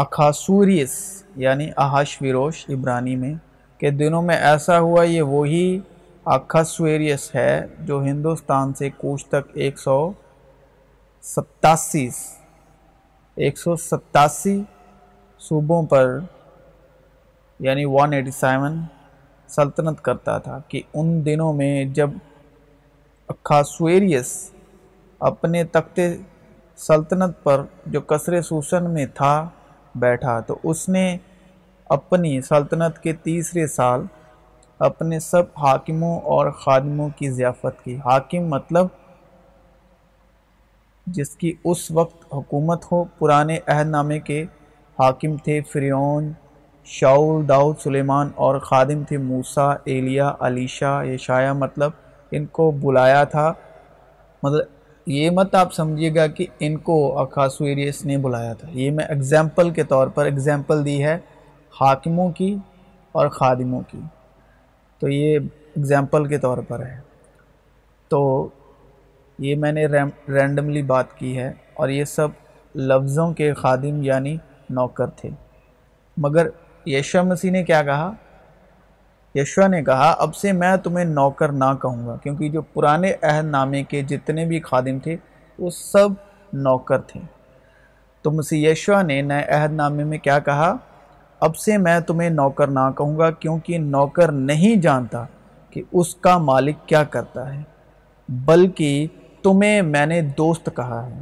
اخاسوریس یعنی احاش ویروش عبرانی میں، کہ دنوں میں ایسا ہوا، یہ وہی اخاسویریس ہے جو ہندوستان سے کوچ تک ایک سو ستاسی، ایک سو ستاسی صوبوں پر یعنی ون ایٹی سیون سلطنت کرتا تھا کہ ان دنوں میں جب اکھاسویریس اپنے تخت سلطنت پر جو قصر سوسن میں تھا بیٹھا تو اس نے اپنی سلطنت کے تیسرے سال اپنے سب حاکموں اور خادموں کی ضیافت کی۔ حاکم مطلب جس کی اس وقت حکومت ہو۔ پرانے عہد نامے کے حاکم تھے فریون، شاول، داؤد، سلیمان اور خادم تھے موسیٰ، ایلیا، علیشہ، یشایہ۔ مطلب ان کو بلایا تھا۔ مطلب یہ مت آپ سمجھیے گا کہ ان کو اکاسو ایریس نے بلایا تھا۔ یہ میں اگزامپل کے طور پر اگزامپل دی ہے حاکموں کی اور خادموں کی۔ تو یہ اگزامپل کے طور پر ہے۔ تو یہ میں نے رینڈملی بات کی ہے اور یہ سب لفظوں کے خادم یعنی نوکر تھے۔ مگر یشو مسیح نے کیا کہا؟ یشوا نے کہا، اب سے میں تمہیں نوکر نہ کہوں گا، کیونکہ جو پرانے عہد نامے کے جتنے بھی خادم تھے، وہ سب نوکر تھے۔ تو مسیح یشوا نے نئے عہد نامے میں کیا کہا؟ اب سے میں تمہیں نوکر نہ کہوں گا، کیونکہ نوکر نہیں جانتا کہ اس کا مالک کیا کرتا ہے، بلکہ تمہیں میں نے دوست کہا ہے۔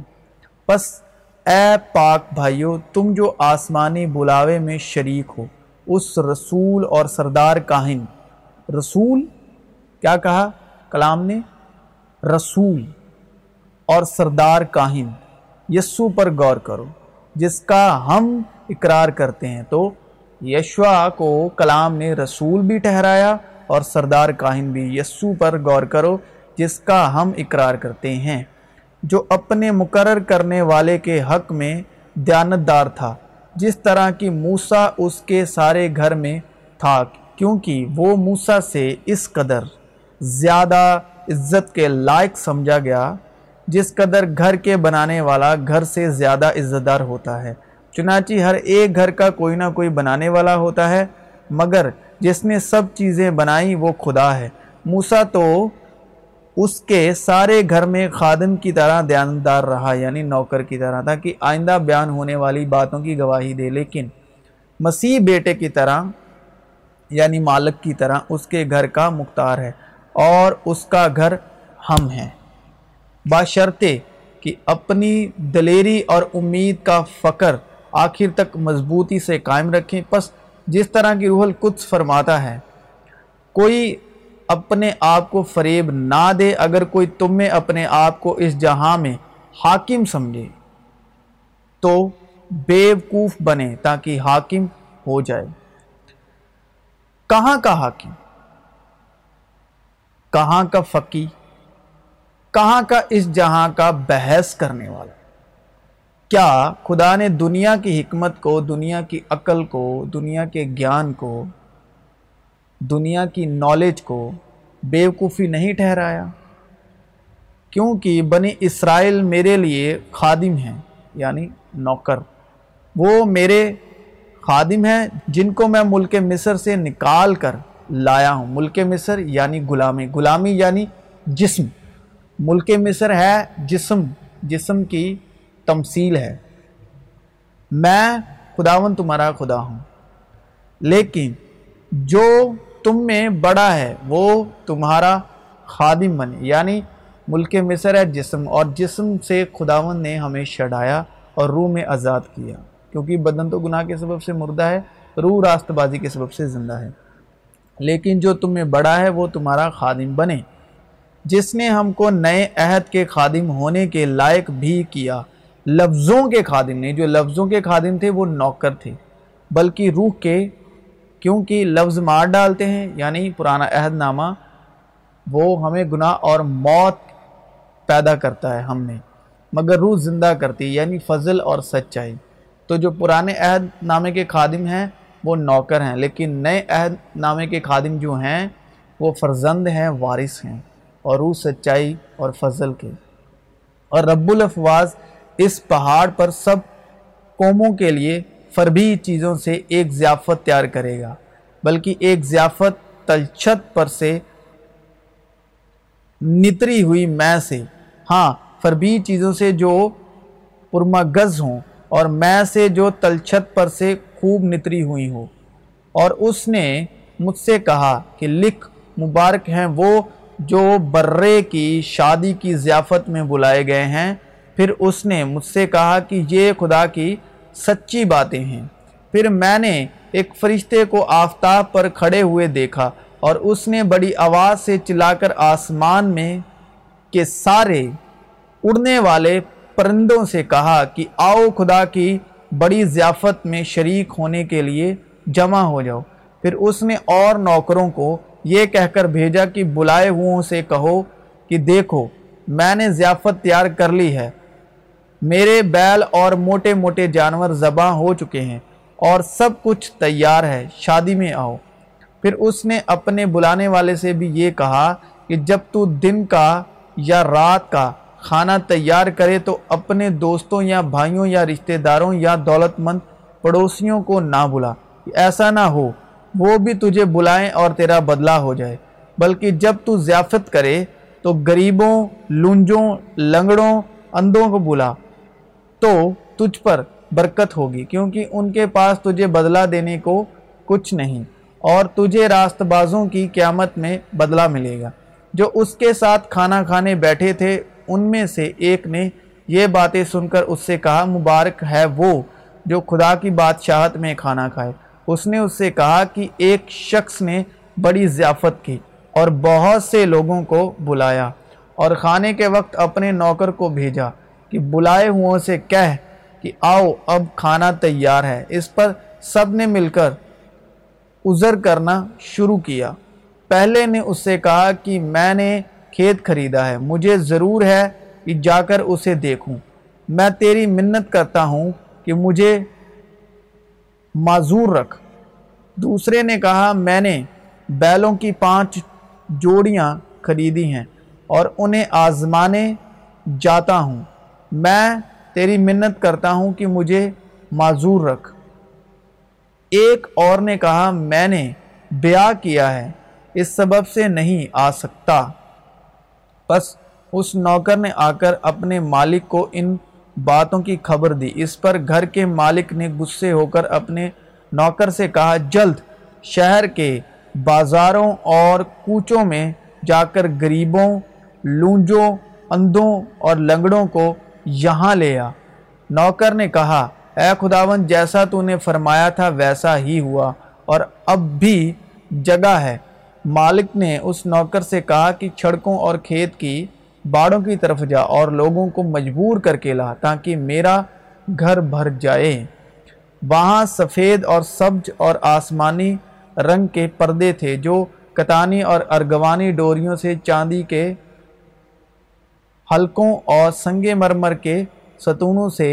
بس اے پاک بھائیو، تم جو آسمانی بلاوے میں شریک ہو اس رسول اور سردار کاہن۔ رسول، کیا کہا؟ کلام نے، رسول اور سردار کاہن۔ یسو پر غور کرو، جس کا ہم اقرار کرتے ہیں۔ تو یشوا کو کلام نے رسول بھی ٹھہرایا اور سردار کاہن بھی۔ یسو پر غور کرو، جس کا ہم اقرار کرتے ہیں۔ جو اپنے مقرر کرنے والے کے حق میں دیانتدار تھا۔ جس طرح کی موسیٰ اس کے سارے گھر میں تھا، کیونکہ وہ موسیٰ سے اس قدر زیادہ عزت کے لائق سمجھا گیا، جس قدر گھر کے بنانے والا گھر سے زیادہ عزت دار ہوتا ہے۔ چنانچہ ہر ایک گھر کا کوئی نہ کوئی بنانے والا ہوتا ہے، مگر جس نے سب چیزیں بنائیں وہ خدا ہے۔ موسیٰ تو اس کے سارے گھر میں خادم کی طرح دیاندار رہا یعنی نوکر کی طرح تھا کہ آئندہ بیان ہونے والی باتوں کی گواہی دے۔ لیکن مسیح بیٹے کی طرح یعنی مالک کی طرح، اس کے گھر کا مختار ہے اور اس کا گھر ہم ہیں۔ باشرتے کہ اپنی دلیری اور امید کا فقر آخر تک مضبوطی سے قائم رکھیں۔ پس جس طرح کی روح القدس فرماتا ہے، کوئی اپنے آپ کو فریب نہ دے اگر کوئی تم میں اپنے آپ کو اس جہاں میں حاکم سمجھے۔ تو بیوقوف بنے تاکہ حاکم ہو جائے۔ کہاں کا حاکم؟ کہاں کا فقی؟ کہاں کا اس جہاں کا بحث کرنے والا؟ کیا خدا نے دنیا کی حکمت کو، دنیا کی عقل کو، دنیا کے گیان کو دنیا کی نالج کو بیوقوفی نہیں ٹھہرایا۔ کیونکہ بنی اسرائیل میرے لیے خادم ہیں یعنی نوکر۔ وہ میرے خادم ہیں جن کو میں ملک مصر سے نکال کر لایا ہوں۔ ملک مصر یعنی غلامی۔ غلامی یعنی جسم۔ ملک مصر ہے جسم۔ جسم کی تمثیل ہے۔ میں خداون تمہارا خدا ہوں۔ لیکن جو تم میں بڑا ہے، وہ تمہارا خادم بنے۔ یعنی ملک مصر ہے، جسم۔ اور جسم سے خداون نے ہمیں شڑایا اور روح میں آزاد کیا۔ کیونکہ بدن تو گناہ کے سبب سے مردہ ہے، روح راست بازی کے سبب سے زندہ ہے۔ لیکن جو تم میں بڑا ہے، وہ تمہارا خادم بنے۔ جس نے ہم کو نئے عہد کے خادم ہونے کے لائق بھی کیا۔ لفظوں کے خادم نے جو لفظوں کے خادم تھے، وہ نوکر تھے۔ بلکہ روح کے کیونکہ لفظ مار ڈالتے ہیں یعنی پرانا عہد نامہ وہ ہمیں گناہ اور موت پیدا کرتا ہے ہم نے مگر روح زندہ کرتی یعنی فضل اور سچائی۔ تو جو پرانے عہد نامے کے خادم ہیں، وہ نوکر ہیں، لیکن نئے عہد نامے کے خادم جو ہیں، وہ فرزند ہیں، وارث ہیں، اور روح سچائی اور فضل کے۔ اور رب الافواز اس پہاڑ پر سب قوموں کے لیے فربی چیزوں سے ایک ضیافت تیار کرے گا، بلکہ ایک ضیافت تلچھت پر سے نتری ہوئی میں سے۔ ہاں فربی چیزوں سے جو پرمگز ہوں اور میں سے جو تلچھت پر سے خوب نتری ہوئی ہو اور اس نے مجھ سے کہا کہ لکھ، مبارک ہیں وہ جو برے کی شادی کی ضیافت میں بلائے گئے ہیں۔ پھر اس نے مجھ سے کہا کہ یہ خدا کی سچی باتیں ہیں۔ پھر میں نے ایک فرشتے کو آفتاب پر کھڑے ہوئے دیکھا اور اس نے بڑی آواز سے چلا کر آسمان میں کے سارے اڑنے والے پرندوں سے کہا کہ آؤ خدا کی بڑی ضیافت میں شریک ہونے کے لیے جمع ہو جاؤ۔ پھر اس نے اور نوکروں کو یہ کہہ کر بھیجا کہ بلائے ہوں سے کہو کہ دیکھو، میں نے ضیافت تیار کر لی ہے۔ میرے بیل اور موٹے موٹے جانور زباں ہو چکے ہیں اور سب کچھ تیار ہے، شادی میں آؤ۔ پھر اس نے اپنے بلانے والے سے بھی یہ کہا کہ جب تو دن کا یا رات کا کھانا تیار کرے تو اپنے دوستوں یا بھائیوں یا رشتہ داروں یا دولت مند پڑوسیوں کو نہ بلا۔ ایسا نہ ہو، وہ بھی تجھے بلائیں اور تیرا بدلہ ہو جائے۔ بلکہ جب تو ضیافت کرے تو غریبوں، لنجوں، لنگڑوں اندوں کو بلا۔ تو تجھ پر برکت ہوگی، کیونکہ ان کے پاس تجھے بدلہ دینے کو کچھ نہیں اور تجھے راست بازوں کی قیامت میں بدلہ ملے گا۔ جو اس کے ساتھ کھانا کھانے بیٹھے تھے، ان میں سے ایک نے یہ باتیں سن کر اس سے کہا، مبارک ہے وہ جو خدا کی بادشاہت میں کھانا کھائے۔ اس نے اس سے کہا کہ ایک شخص نے بڑی ضیافت کی اور بہت سے لوگوں کو بلایا اور کھانے کے وقت اپنے نوکر کو بھیجا۔ کہ بلائے ہوں سے کہہ کہ آؤ، اب کھانا تیار ہے۔ اس پر سب نے مل کر عذر کرنا شروع کیا۔ پہلے نے اس سے کہا کہ میں نے کھیت خریدا ہے، مجھے ضرور ہے کہ جا کر اسے دیکھوں۔ میں تیری منت کرتا ہوں کہ مجھے معذور رکھ۔ دوسرے نے کہا، میں نے بیلوں کی پانچ جوڑیاں خریدی ہیں اور انہیں آزمانے جاتا ہوں۔ میں تیری منت کرتا ہوں کہ مجھے معذور رکھ۔ ایک اور نے کہا، میں نے بیاہ کیا ہے، اس سبب سے نہیں آ سکتا۔ بس اس نوکر نے آ کر اپنے مالک کو ان باتوں کی خبر دی۔ اس پر گھر کے مالک نے غصے ہو کر اپنے نوکر سے کہا، جلد شہر کے بازاروں اور کوچوں میں جا کر غریبوں، لونجوں اندوں اور لنگڑوں کو یہاں لے آ۔ نوکر نے کہا، اے خداون جیسا تو نے فرمایا تھا، ویسا ہی ہوا، اور اب بھی جگہ ہے۔ مالک نے اس نوکر سے کہا کہ چھڑکوں اور کھیت کی باڑوں کی طرف جا اور لوگوں کو مجبور کر کے لا تاکہ میرا گھر بھر جائے۔ وہاں سفید اور سبج اور آسمانی رنگ کے پردے تھے، جو کتانی اور ارگوانی ڈوریوں سے چاندی کے حلقوں اور سنگ مرمر کے ستونوں سے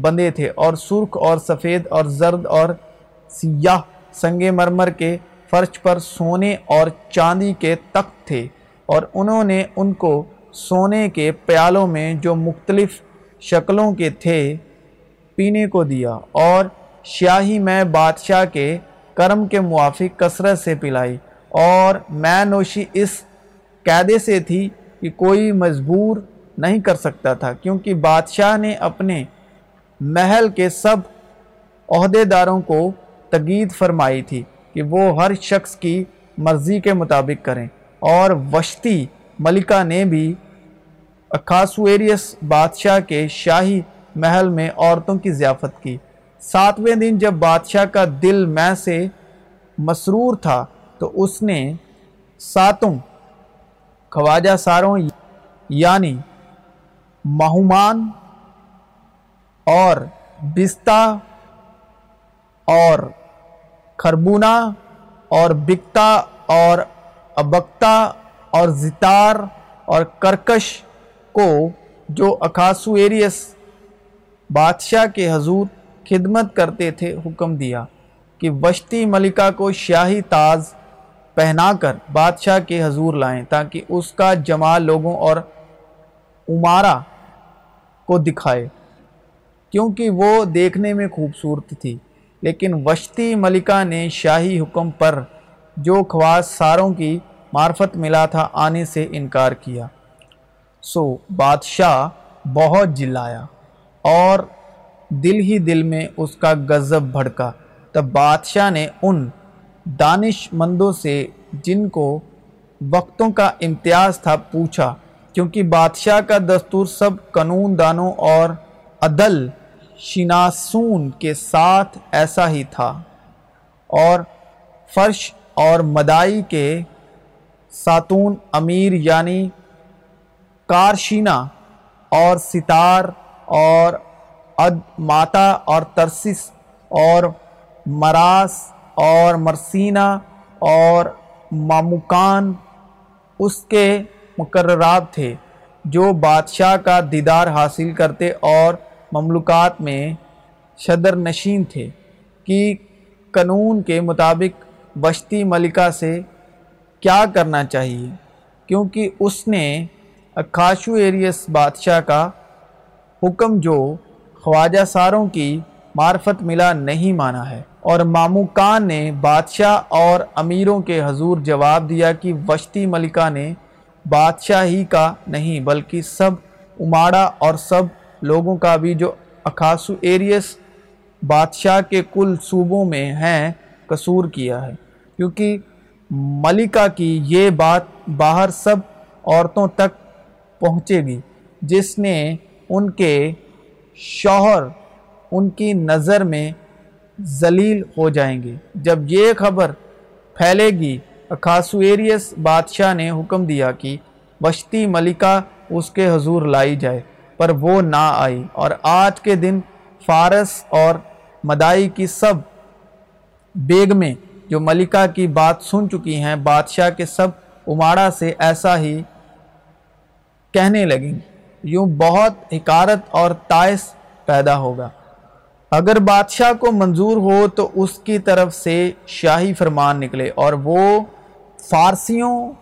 بندے تھے اور سرخ اور سفید اور زرد اور سیاہ سنگ مرمر کے فرش پر سونے اور چاندی کے تخت تھے اور انہوں نے ان کو سونے کے پیالوں میں جو مختلف شکلوں کے تھے پینے کو دیا اور شاہی میں بادشاہ کے کرم کے موافق کثرت سے پلائی اور میں نوشی اس قیدے سے تھی کہ کوئی مجبور نہیں کر سکتا تھا، کیونکہ بادشاہ نے اپنے محل کے سب عہدے داروں کو تقید فرمائی تھی کہ وہ ہر شخص کی مرضی کے مطابق کریں۔ اور وشتی ملکہ نے بھی اکاسویریس بادشاہ کے شاہی محل میں عورتوں کی ضیافت کی۔ ساتویں دن جب بادشاہ کا دل میں سے مسرور تھا، تو اس نے ساتوں خواجہ ساروں یعنی مہمان اور بستہ اور خربونہ اور بکتا اور ابکتا اور زتار اور کرکش کو جو اکاسو ایریس بادشاہ کے حضور خدمت کرتے تھے حکم دیا کہ وشتی ملکہ کو شاہی تاز پہنا کر بادشاہ کے حضور لائیں تاکہ اس کا جمال لوگوں اور عمارہ کو دکھائے، کیونکہ وہ دیکھنے میں خوبصورت تھی۔ لیکن وشتی ملکہ نے شاہی حکم پر جو خواص ساروں کی معرفت ملا تھا، آنے سے انکار کیا۔ سو بادشاہ بہت جلایا اور دل ہی دل میں اس کا غضب بھڑکا۔ تب بادشاہ نے ان دانش مندوں سے جن کو وقتوں کا امتیاز تھا پوچھا کیونکہ بادشاہ کا دستور سب قانون دانوں اور عدل شناسون کے ساتھ ایسا ہی تھا۔ اور فرش اور مدائی کے ساتون امیر یعنی کارشینہ اور ستار اور اد ماتا اور ترسس اور مراس اور مرسینہ اور مامکان اس کے مقررات تھے جو بادشاہ کا دیدار حاصل کرتے اور مملکات میں شدر نشین تھے کہ قانون کے مطابق بشتی ملکہ سے کیا کرنا چاہیے، کیونکہ اس نے اکاشو ایریس بادشاہ کا حکم جو خواجہ ساروں کی معرفت ملا نہیں مانا ہے۔ اور ماموکان نے بادشاہ اور امیروں کے حضور جواب دیا کہ وشتی ملکہ نے بادشاہ ہی کا نہیں، بلکہ سب اماڑا اور سب لوگوں کا بھی جو اکاسو ایریس بادشاہ کے کل صوبوں میں ہیں، قصور کیا ہے۔ کیونکہ ملکہ کی یہ بات باہر سب عورتوں تک پہنچے گی، جس نے ان کے شوہر ان کی نظر میں ذلیل ہو جائیں گے۔ جب یہ خبر پھیلے گی اکاسویریس بادشاہ نے حکم دیا کہ بشتی ملکہ اس کے حضور لائی جائے، پر وہ نہ آئی۔ اور آج کے دن فارس اور مدائی کی سب بیگمیں جو ملکہ کی بات سن چکی ہیں، بادشاہ کے سب اماڑا سے ایسا ہی کہنے لگیں۔ یوں بہت حکارت اور تائس پیدا ہوگا۔ اگر بادشاہ کو منظور ہو تو اس کی طرف سے شاہی فرمان نکلے اور وہ فارسیوں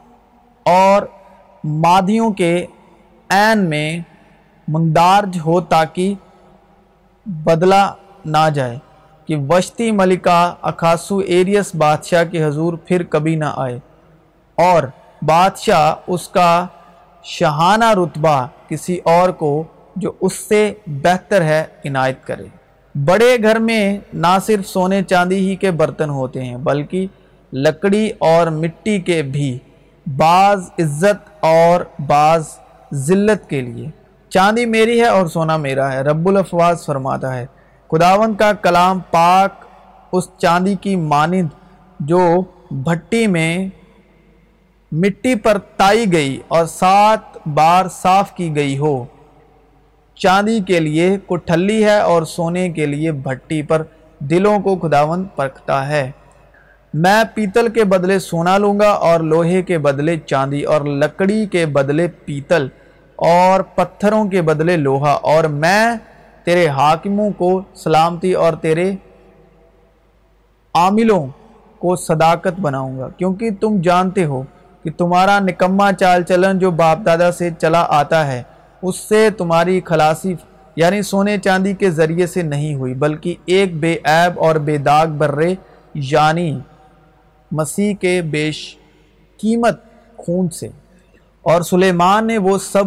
اور مادیوں کے عین میں مندارج ہو تاکہ بدلہ نہ جائے کہ وشتی ملکہ اکاسو ایریس بادشاہ کے حضور پھر کبھی نہ آئے اور بادشاہ اس کا شہانہ رتبہ کسی اور کو جو اس سے بہتر ہے عنایت کرے۔ بڑے گھر میں نہ صرف سونے چاندی ہی کے برتن ہوتے ہیں، بلکہ لکڑی اور مٹی کے بھی بعض عزت اور بعض ذلت کے لیے۔ چاندی میری ہے اور سونا میرا ہے۔ رب الافواز فرماتا ہے۔ خداون کا کلام پاک اس چاندی کی مانند جو بھٹی میں مٹی پر تائی گئی اور سات بار صاف کی گئی ہو۔ چاندی کے لیے کٹھلی ہے اور سونے کے لیے بھٹی پر دلوں کو خداون پرکھتا ہے۔ میں پیتل کے بدلے سونا لوں گا اور لوہے کے بدلے چاندی اور لکڑی کے بدلے پیتل اور پتھروں کے بدلے لوہا اور میں تیرے حاکموں کو سلامتی اور تیرے عاملوں کو صداقت بناؤں گا۔ کیونکہ تم جانتے ہو کہ تمہارا نکمہ چال چلن جو باپ دادا سے چلا آتا ہے، اس سے تمہاری خلاصی یعنی سونے چاندی کے ذریعے سے نہیں ہوئی، بلکہ ایک بے عیب اور بے داغ برے یعنی مسیح کے بیش قیمت خون سے۔ اور سلیمان نے وہ سب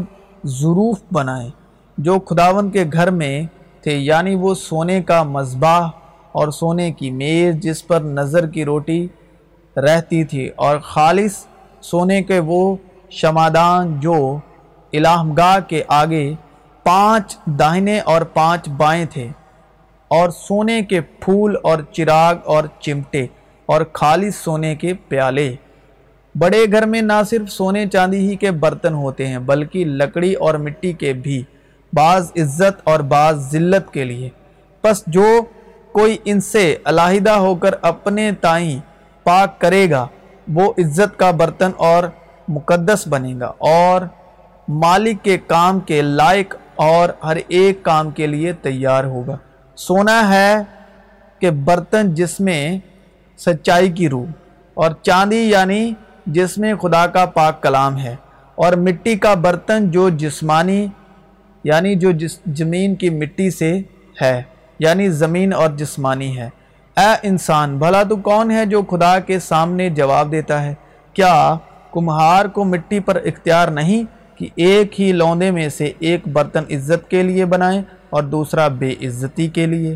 ظروف بنائے جو خداون کے گھر میں تھے یعنی وہ سونے کا مذباح اور سونے کی میز جس پر نظر کی روٹی رہتی تھی۔ اور خالص سونے کے وہ شمادان جو الہمگاہ کے آگے پانچ داہنے اور پانچ بائیں تھے۔ اور سونے کے پھول اور چراغ اور چمٹے اور خالص سونے کے پیالے۔ بڑے گھر میں نہ صرف سونے چاندی ہی کے برتن ہوتے ہیں، بلکہ لکڑی اور مٹی کے بھی، بعض عزت اور بعض ذلت کے لیے۔ پس جو کوئی ان سے علیحدہ ہو کر اپنے تائیں پاک کرے گا، وہ عزت کا برتن اور مقدس بنے گا۔ اور مالک کے کام کے لائق اور ہر ایک کام کے لیے تیار ہوگا۔ سونا ہے کہ برتن جس میں سچائی کی روح، اور چاندی یعنی جس میں خدا کا پاک کلام ہے، اور مٹی کا برتن جو جسمانی یعنی جو جس، زمین کی مٹی سے ہے یعنی زمین اور جسمانی ہے۔ اے انسان، بھلا تو کون ہے جو خدا کے سامنے جواب دیتا ہے؟ کیا کمہار کو مٹی پر اختیار نہیں کہ ایک ہی لوندے میں سے ایک برتن عزت کے لیے بنائیں اور دوسرا بے عزتی کے لیے؟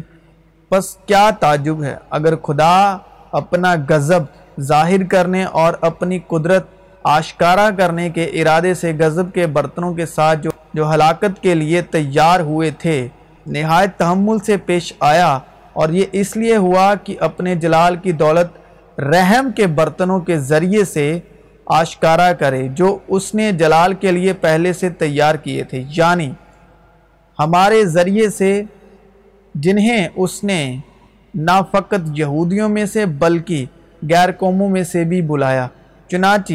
پس کیا تعجب ہے؟ اگر خدا اپنا غضب ظاہر کرنے اور اپنی قدرت آشکارا کرنے کے ارادے سے غضب کے برتنوں کے ساتھ جو جو ہلاکت کے لیے تیار ہوئے تھے، نہایت تحمل سے پیش آیا اور یہ اس لیے ہوا کہ اپنے جلال کی دولت رحم کے برتنوں کے ذریعے سے آشکارا کرے، جو اس نے جلال کے لیے پہلے سے تیار کیے تھے۔ یعنی ہمارے ذریعے سے جنہیں اس نے نہ فقط یہودیوں میں سے بلکہ غیر قوموں میں سے بھی بلایا۔ چنانچہ،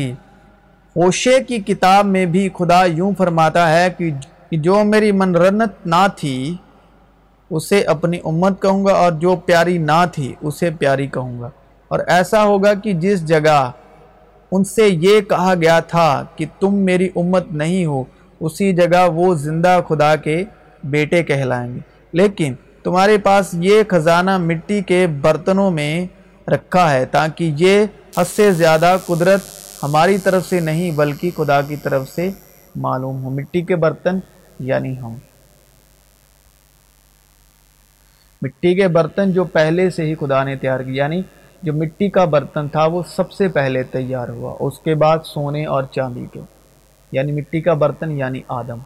ہوشے کی کتاب میں بھی خدا یوں فرماتا ہے کہ جو میری منرنت نہ تھی، اسے اپنی امت کہوں گا اور جو پیاری نہ تھی، اسے پیاری کہوں گا۔ اور ایسا ہوگا کہ جس جگہ ان سے یہ کہا گیا تھا کہ تم میری امت نہیں ہو، اسی جگہ وہ زندہ خدا کے بیٹے کہلائیں گے۔ لیکن تمہارے پاس یہ خزانہ مٹی کے برتنوں میں رکھا ہے تاکہ یہ حد سے زیادہ قدرت ہماری طرف سے نہیں، بلکہ خدا کی طرف سے معلوم ہو۔ مٹی کے برتن یعنی ہم۔ مٹی کے برتن جو پہلے سے ہی خدا نے تیار کی یعنی جو مٹی کا برتن تھا، وہ سب سے پہلے تیار ہوا۔ اس کے بعد سونے اور چاندی کے۔ یعنی مٹی کا برتن یعنی آدم۔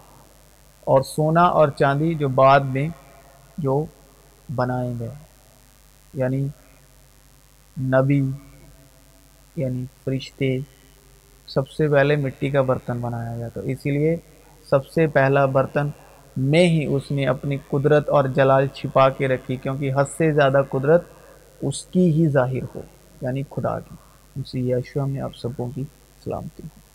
اور سونا اور چاندی جو بعد میں جو بنائے گئے یعنی نبی یعنی فرشتے، سب سے پہلے مٹی کا برتن بنایا گیا۔ تو اسی لیے سب سے پہلا برتن میں ہی اس نے اپنی قدرت اور جلال چھپا کے رکھی، کیونکہ حد سے زیادہ قدرت اس کی ہی ظاہر ہو یعنی خدا کی۔ اسی یشوہ میں آپ سبوں کی سلامتی۔ ہو